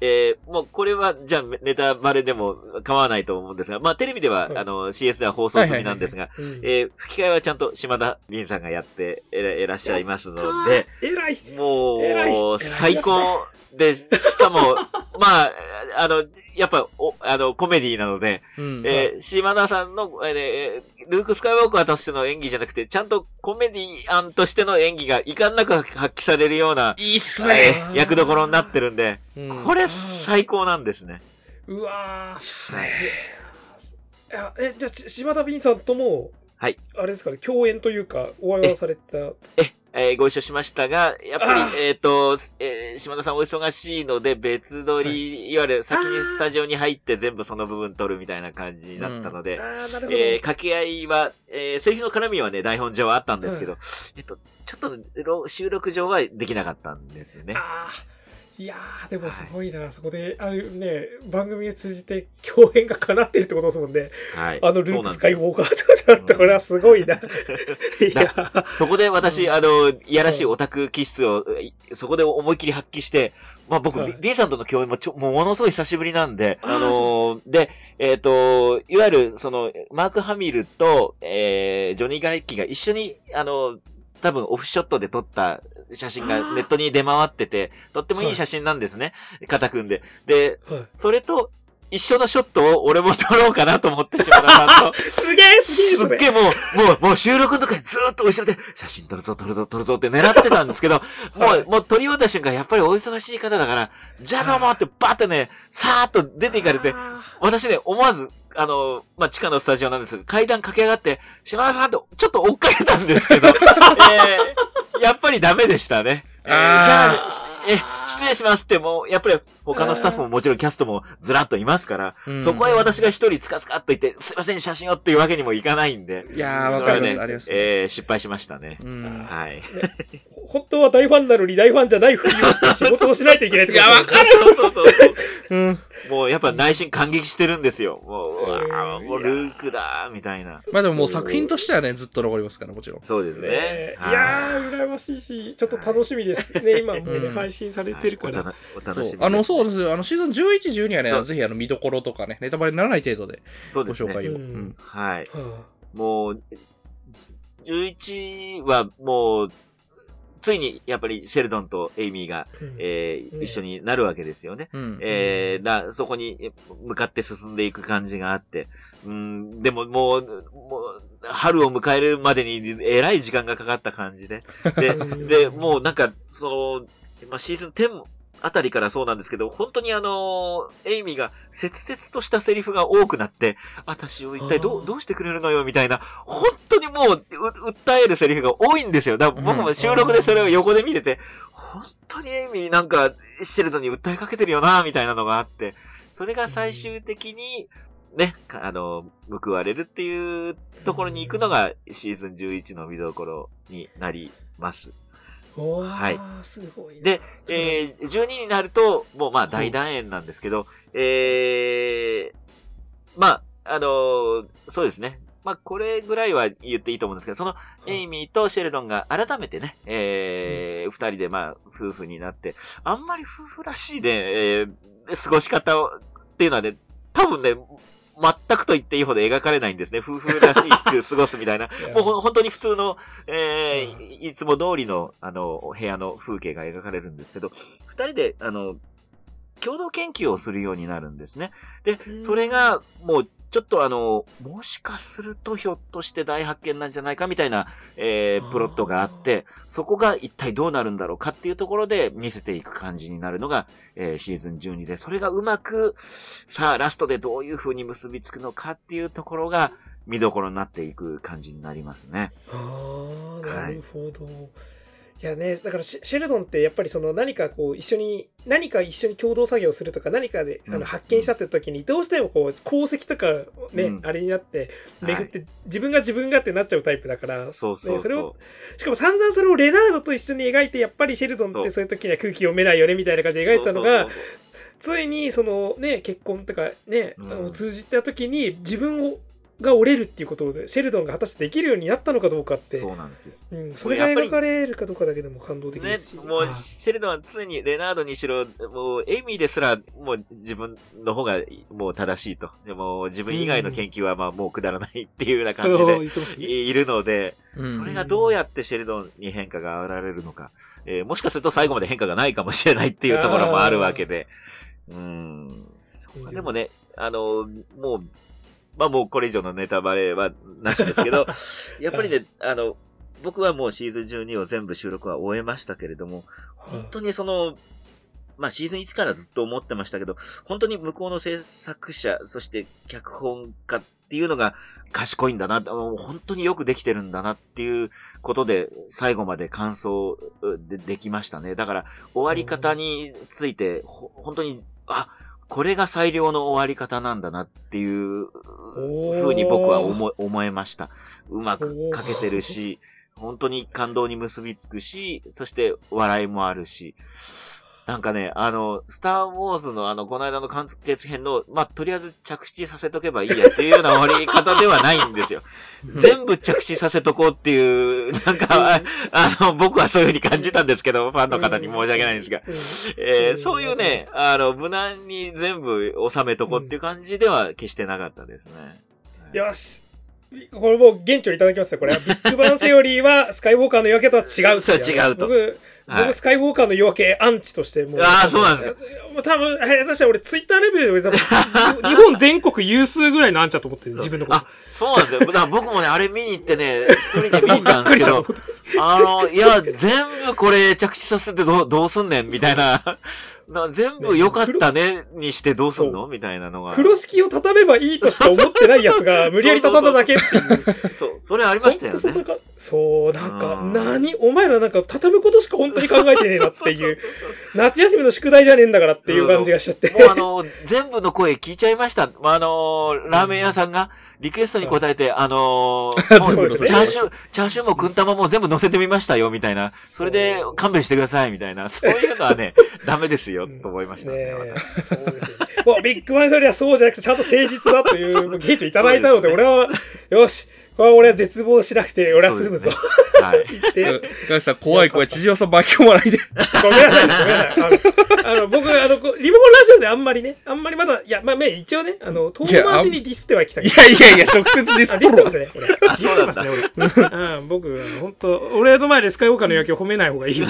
えー、もうこれは、じゃあネタバレでも構わないと思うんですが、まあテレビでは、はいあの、CS では放送済みなんですが、うん。えー吹き替えはちゃんと島田凛さんがやっていらいらっしゃいますので、えらい。もう、い。最高で、しかも、まあ、あの、やっぱ、お、あの、コメディなので、うん。えー島田さんの、えールーク・スカイウォーカーとしての演技じゃなくて、ちゃんとコメディアンとしての演技が遺憾なく発揮されるような、いいっすえね。ー役どころになってるんで、うんこれ最高なんですね。うわいいっすね。ーいやえ、じゃあ、し島田敏さんとも、はい。あれですかね、共演というか、お会いはされた。え、えーご一緒しましたが、やっぱりえっ、と、えー島田さんお忙しいので、別撮り、い、わゆる先にスタジオに入って全部その部分撮るみたいな感じになったので、ああ、なるほど。えー掛け合いは、えーセリフの絡みはね、台本上はあったんですけど、えっと、ちょっとろ収録上はできなかったんですよね。ああ。いやー、でもすごいな、そこで、あるね、番組を通じて共演が叶ってるってことですもんね。はい。あのルーク・スカイウォーカーとかちょっとこれはすごいな。いや。ーそこで私、あの、いやらしいオタク気質を、えそこで思いっきり発揮して、まあ僕、はい。B さんとの共演もちょ、もうものすごい久しぶりなんで、あのーで、えっ、と、いわゆる、その、マーク・ハミルと、えー、ジョニー・ガレッキが一緒に、あの、多分オフショットで撮った写真がネットに出回ってて、とってもいい写真なんですね。肩組んで。で、はいそれと、一緒のショットを俺も撮ろうかなと思って、島田さんと。すげえすげえすっげえもう、もう、もう収録の時にずーっと後ろで、写真撮るぞ撮るぞ撮るぞって狙ってたんですけど、もはいう、もう撮り終わった瞬間、やっぱりお忙しい方だから、じゃあどうもってバーってね、さーっと出ていかれて、あ私ね、思わず、あの、まあ、地下のスタジオなんです。けど、階段駆け上がって、島田さんとちょっと追っかけたんですけど、えー、やっぱりダメでしたね。えー。じゃあ、しえ、失礼しますって、もう、やっぱり他のスタッフももちろんキャストもずらっといますから、うんそこへ私が一人つかつかっと言って、すいません、写真をっていうわけにもいかないんで、いやー、わかります。あります。えー、失敗しましたね。うん。はい。ー 本当は大ファンなのに大ファンじゃないふりをして仕事をしないといけないってこといやわかそう そうそうそう。うん。もうやっぱ内心感激してるんですよ。もう、うわもうルークだーみたいな。まあでももう作品としてはね、ずっと残りますから、もちろん。そうですね。ねいはいやー、羨ましいし、ちょっと楽しみです。ね、今もうね、うん配信されてるから。はいお楽お楽しみ。あの、そうでですよ。あの、シーズン11、12はねそう、ぜひあの、見どころとかね、ネタバレにならない程度で。ご紹介を。ううんん。はい。はもう、11はもう、ついにやっぱりシェルドンとエイミーが、あうんうんえー一緒になるわけですよね。うん。えー、だ、そこに向かって進んでいく感じがあって、うん、でももう、もう、春を迎えるまでにえらい時間がかかった感じで。で、う んで、もうなんか、その、まあ、シーズン10あたりからそうなんですけど、本当にあの、エイミーが切々としたセリフが多くなって、私を一体どう、どうしてくれるのよ、みたいな、本当にもう、う訴えるセリフが多いんですよ。だから僕も収録でそれを横で見てて、本当にエイミーなんか、シェルドンに訴えかけてるよな、みたいなのがあって、それが最終的に、ね、かあの、報われるっていうところに行くのがシーズン11の見どころになります。はいすごいな。で、えー、12になると、もうまあ大団円なんですけど、えー、まあ、あのーそうですね。まあ、これぐらいは言っていいと思うんですけど、その、エイミーとシェルドンが改めてね、えー、二人でまあ、夫婦になって、あんまり夫婦らしいね、えー、過ごし方を、っていうのはね、多分ね、全くと言っていいほど描かれないんですね。夫婦らしく過ごすみたいな。もう本当に普通の、えーいつも通りの、あの、部屋の風景が描かれるんですけど、二人で、あの、共同研究をするようになるんですね。でう、んそれが、もう、ちょっとあの、もしかするとひょっとして大発見なんじゃないかみたいな、えー、プロットがあって、そこが一体どうなるんだろうかっていうところで見せていく感じになるのが、えーシーズン12で、それがうまく、さあ、ラストでどういう風に結びつくのかっていうところが、見どころになっていく感じになりますね。ああ、なるほど。いやね、だからシシェルドンってやっぱりその何かこう一緒に、何か一緒に共同作業するとか何かであうん。の発見したって時にどうしてもこう功績とかね、うん。あれになって巡って自分が自分がってなっちゃうタイプだから、そうそうねそれをそしかも散々それをレナードと一緒に描いてやっぱりシェルドンってそう。いう時には空気読めないよねみたいな感じで描いたのがついにそのね結婚とかね、うん。を通じた時に自分をが折れるっていうことでシェルドンが果たしてできるようになったのかどうかって。そうなんですよ。うん、それが描かれるかどうかだけでも感動的ねですし、、もう、はい。シェルドンは常にレナードにしろ、もう、エイミーですら、もう自分の方がもう正しいと。でも、自分以外の研究はまあもうくだらないっていうような感じでいいるので、うん。それがどうやってシェルドンに変化が現れるのか、えーもしかすると最後まで変化がないかもしれないっていうところもあるわけで、うん。でもね、あの、もう、まあもうこれ以上のネタバレはなしですけど、やっぱりね、あの、僕はもうシーズン12を全部収録は終えましたけれども、本当にその、まあシーズン1からずっと思ってましたけど、本当に向こうの制作者、そして脚本家っていうのが賢いんだな、本当によくできてるんだなっていうことで、最後まで感想でできましたね。だから、終わり方について、ほ本当に、あ、これが最良の終わり方なんだなっていう風に僕は思思えました。うまく書けてるし、本当に感動に結びつくし、そして笑いもあるし、なんかね、あの、スター・ウォーズのあの、この間の完結編の、まあ、とりあえず着地させとけばいいやっていうような終わり方ではないんですよ。全部着地させとこうっていう、なんか、ああの、僕はそういう風に感じたんですけど、ファンの方に申し訳ないんですが。うんえーそういうね、あの、無難に全部収めとこうっていう感じでは決してなかったですね。よし。これもう現地をいただきますよ。これはビッグバンセオリーはスカイウォーカーの夜明けとは違う そう違うと僕、はい僕スカイウォーカーの夜明けアンチとしてもう。あーそうなんですかもう多分、下手したら俺ツイッターレベルで多分 日本全国有数ぐらいのアンチだと思ってる、自分のことあ。、そうなんですよ。だから僕もね、あれ見に行ってね、一人で見に行ったんですけどあの、いや、全部これ着地させてどうどうすんねんみたいな。な全部良かったねにしてどうすんの？みたいなのが。風呂敷を畳めばいいとしか思ってないやつが 無理やり畳んだだけっていう。そう、それありましたよね。そんなかそう、なんか、うん何お前らなんか畳むことしか本当に考えてねえなっていう、夏休みの宿題じゃねえんだからっていう感じがしちゃって。もうあの、全部の声聞いちゃいました。あの、ラーメン屋さんがリクエストに答えて、あの、チャーシュー、チャーシューもくん玉も全部乗せてみましたよ、みたいな。それで勘弁してください、みたいな。そういうのはね、ダメですよ、と思いましたね。ねえそうですよね。ビッグバンソリはそうじゃなくて、ちゃんと誠実だという現地をいただいたので、俺は、よし、これは俺は絶望しなくて、俺は進むぞ。はい。って高橋さん、怖い怖い。千々岩さん巻き込まないで。ごめんなさいね、ごめんなさい。あの、あの僕、あの、こうリモコンラジオであんまりね、あんまりまだ、いや、まあ、まあ一応ね、あの、遠回しにディスってはいきたいい。やいやいや、直接ディスあ、っとるわディスってますね、俺。ディスそうなんだってますね、俺。うん、僕、あの本当俺の前でスカイウォーカーの野球を褒めない方がいいよ。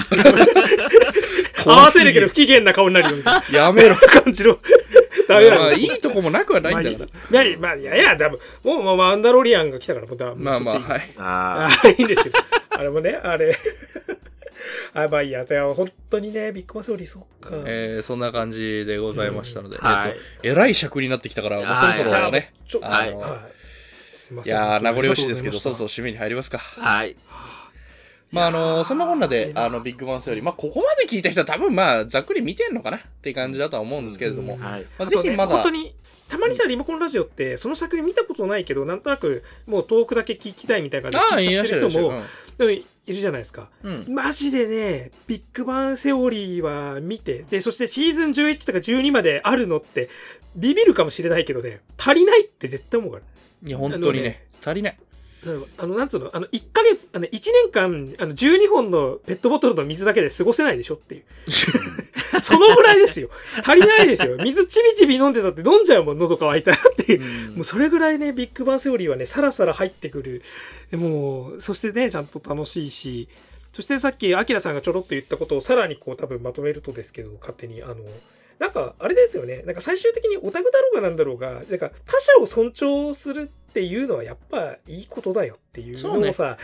合わせるけど不機嫌な顔になるよみたいやめろ。な感じの。ダメなの。まあ、いいとこもなくはないんだから。いや、まあ、いやいや、多分もう、もう、マンダロリアンが来たから、もうだ、まあまあ、はい。あああ、いいんですけど。あれもね、あれ。あ、まあいいや。いや本当にね、ビッグバスよりそっか。えーそんな感じでございましたので、えっと、えらい尺になってきたから、もうそろそろはいね、あの、はい。やー名残惜しいですけど、そろうそろ締めに入りますか。あ。はい。まあ、あの、そんなこんなで、あの、ビッグバンスより、まあ、ここまで聞いた人は多分、まあ、ざっくり見てんのかなって感じだとは思うんですけれども、うんはい。まあ、ぜひまだ、本当に、たまにさ、リモコンラジオって、その作品見たことないけど、なんとなく、もう遠くだけ聞きたいみたいな感じで聞いちゃってる人も、いるじゃないですか。うん。マジでね、ビッグバンセオリーは見て、で、そしてシーズン11とか12まであるのって、ビビるかもしれないけどね、足りないって絶対思うから。いや、本当にね、足りない。あの、なんつうの、あの、1ヶ月、あの、1年間、あの、12本のペットボトルの水だけで過ごせないでしょっていう。そのぐらいですよ。足りないですよ。水ちびちび飲んでたって飲んじゃうもん、喉乾いたらっていう。うんもうそれぐらいね、ビッグバンセオリーはね、さらさら入ってくる。でもう、そしてね、ちゃんと楽しいし、そしてさっき、アキラさんがちょろっと言ったことをさらにこう多分まとめるとですけど、勝手に、あの、なんか、あれですよね。なんか最終的にオタクだろうがなんだろうが、なんか他者を尊重するっていうのはやっぱいいことだよっていうのをさ、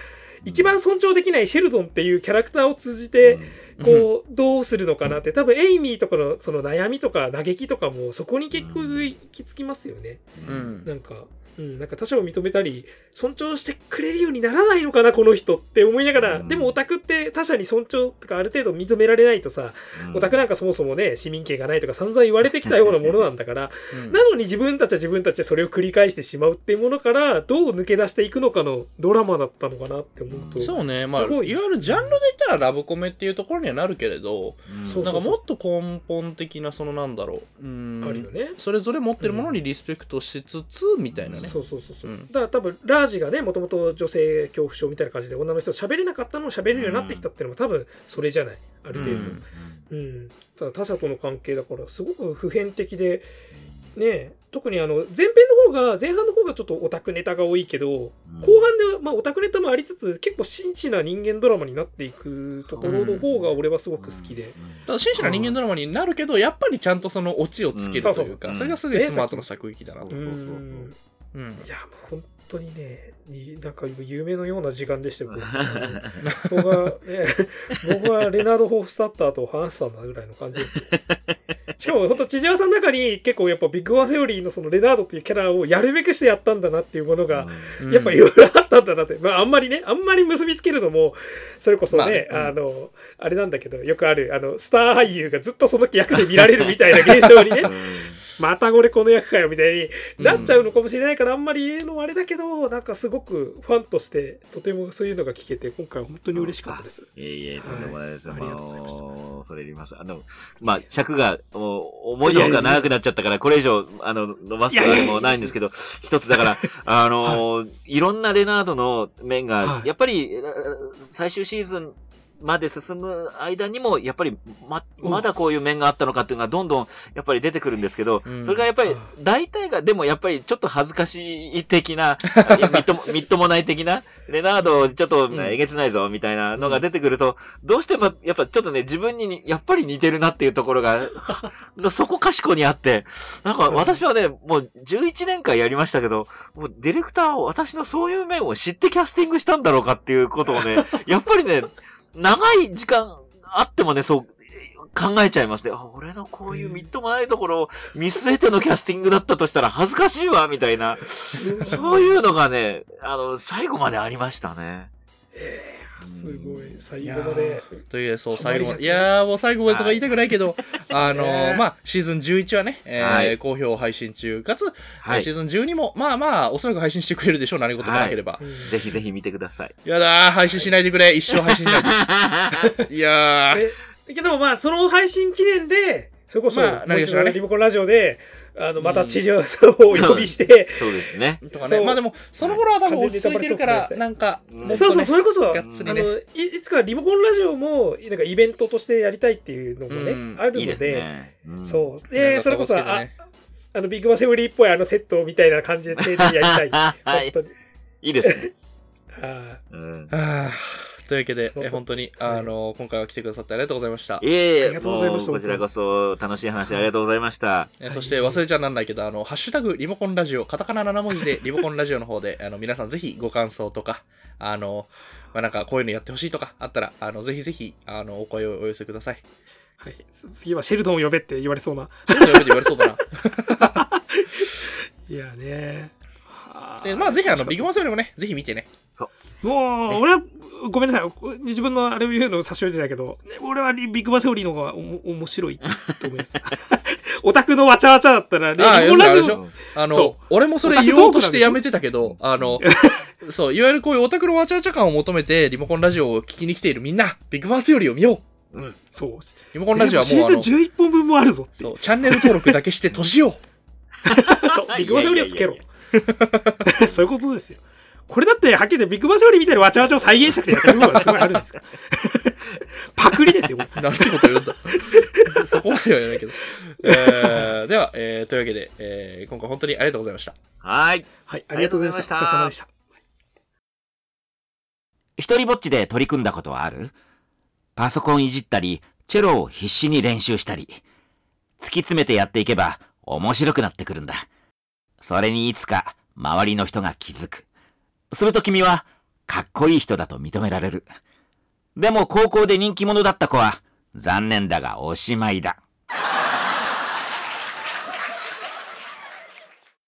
一番尊重できないシェルドンっていうキャラクターを通じて、こう、どうするのかなって、多分エイミーとかのその悩みとか嘆きとかもそこに結局行き着きますよね。うん。なんか、うん、なんか他者を認めたり、尊重してくれるようにならないのかな、この人って思いながら、うん。でもオタクって他者に尊重とかある程度認められないとさ、うん。オタクなんかそもそもね、市民権がないとか散々言われてきたようなものなんだから、うん。なのに自分たちは自分たちでそれを繰り返してしまうっていうものから、どう抜け出していくのかのドラマだったのかなって思うと。そうね、まあ、いすごい。わゆるジャンルで言ったらラブコメっていうところにはなるけれど、うん。なんかもっと根本的な、そのなんだろう、うん。あるよね。それぞれ持ってるものにリスペクトしつつ、みたいなね。ね。そうそうそうそう、うん。だから多分ラージがねもともと女性恐怖症みたいな感じで女の人と喋れなかったのを喋れるようになってきたっていうのも多分それじゃない。ある程度、うん。うん、ただ他者との関係だからすごく普遍的でね特にあの前編の方が前半の方がちょっとオタクネタが多いけど、後半ではまあオタクネタもありつつ結構真摯な人間ドラマになっていくところの方が俺はすごく好きで、ただ真摯な人間ドラマになるけどやっぱりちゃんとそのオチをつけるというかそれがすごいスマートな作劇だなと。そうそうそう。そううん。うんいやもう本当にねになんか夢のような時間でしたよ僕。僕は、ね、僕はレナード・ホーフスタッターと話したんだぐらいの感じですよ。しかも本当千々和さんの中に結構やっぱビッグワンセオリーのそのレナードっていうキャラをやるべくしてやったんだなっていうものが、うん。やっぱいろいろあったんだなって、まああんまりね、あんまり結びつけるのも、それこそね、まああの、あれなんだけど、よくある、あの、スター俳優がずっとその役で見られるみたいな現象にね、またこれこの役かよみたいになっちゃうのかもしれないから、あんまり言うのもあれだけど、なんかすごくファンとして、とてもそういうのが聞けて、今回は本当に嬉しかったです。いえいえ、とんでもないです。よ。はいありがとうございました。もう恐れ入ります。あの、まあ、尺が、もう、思いのほか長くなっちゃったから、これ以上、あの、伸ばすあれもないんですけど、一つだから、あの、い。ろんなレナードの面がは、い。やっぱり、えー最終シーズン、まで進む間にも、やっぱり、ま、まだこういう面があったのかっていうのがどんどん、やっぱり出てくるんですけど、うん。それがやっぱりあ、大体が、でもやっぱりちょっと恥ずかしい的な、みっとも、みっともない的な、レナード、ちょっと、うんえげつないぞ、みたいなのが出てくると、どうしても、やっぱちょっとね、自分にに、やっぱり似てるなっていうところが、そこかしこにあって、なんか私はね、もう11年間やりましたけど、もうディレクターを私のそういう面を知ってキャスティングしたんだろうかっていうことをね、やっぱりね、長い時間あってもね、そう、考えちゃいますね。あ俺のこういうみっともないところを見据えてのキャスティングだったとしたら恥ずかしいわ、みたいな、そういうのがね、あの、最後までありましたね。すごい、最後まで。というそう最後まで。いやーもう最後までとか言いたくないけど、あのまあシーズン11はね、えーはい。好評配信中かつ、はい。シーズン12もまあまあおそらく配信してくれるでしょう何事もなければ、うん。ぜひぜひ見てください。やだー配信しないでくれ。一生配信しないで。いやー。えけどまあその配信記念でそれこそ、まあリモコンラジオであのまた知事さん。をお呼びして、そうですね。とかね。まあでもその頃は多分落ち着いてるからなんかそうそうそれこそ、あのいいつかリモコンラジオもなんかイベントとしてやりたいっていうのもね、うん。あるのでいいですね。うん。そう。でかそれこそ、あのビッグバセブリーっぽいあのセットみたいな感じで定時でやりたい はい。本当に。いいですね。あうん。はあというわけで、え本当に、あの今回は来てくださってありがとうございました。いえいえ、ありがとうございましたもこちらこそ楽しい話ありがとうございました。えそして忘れちゃなんないけど、あの、ハッシュタグリモコンラジオ、カタカナ7文字でリモコンラジオの方で、あの、皆さんぜひご感想とか、あの、まあ、なんかこういうのやってほしいとかあったら、あの、ぜひぜひ、あの、お声をお寄せください。はい、次はシェルドンを呼べって言われそうなちょっとやめて言われそうだな。いやねはあで、まあぜひあの、ビッグマンセオリもね、ぜひ見てね。もう、俺は、ごめんなさい。自分のあれを言うのを差し置いてたけど、ね俺はビッグバセオリーの方がおも面白いと思います。オタクのわちゃわちゃだったらね、ああリモコンラジオ要するにあのそ、俺もそれ言おうとしてやめてたけど、あの、そう、いわゆるこういうオタクのわちゃわちゃ感を求めて、リモコンラジオを聞きに来ているみんな、ビッグマンセオリーを見ようそう。リモコンラジオはもう、シーズン11本分もあるぞってそう、チャンネル登録だけして年を。そう、ビッグバセオリーをつけろいやいや。そういうことですよ。これだって、はっきり言ってビッグバセオリーみたいなわちゃわちゃを再現したくてやってる部分がすごいあるんですか？ら。パクリですよ。なんてこと言うんだ。そこまでは言わないけど。えー、では、えー、というわけで、えー、今回本当にありがとうございました。はい。はい、ありがとうございました。お疲れ様でした。一人ぼっちで取り組んだことはある？パソコンいじったり、チェロを必死に練習したり。突き詰めてやっていけば面白くなってくるんだ。それにいつか周りの人が気づく。すると君はかっこいい人だと認められる。でも高校で人気者だった子は残念だがおしまいだ。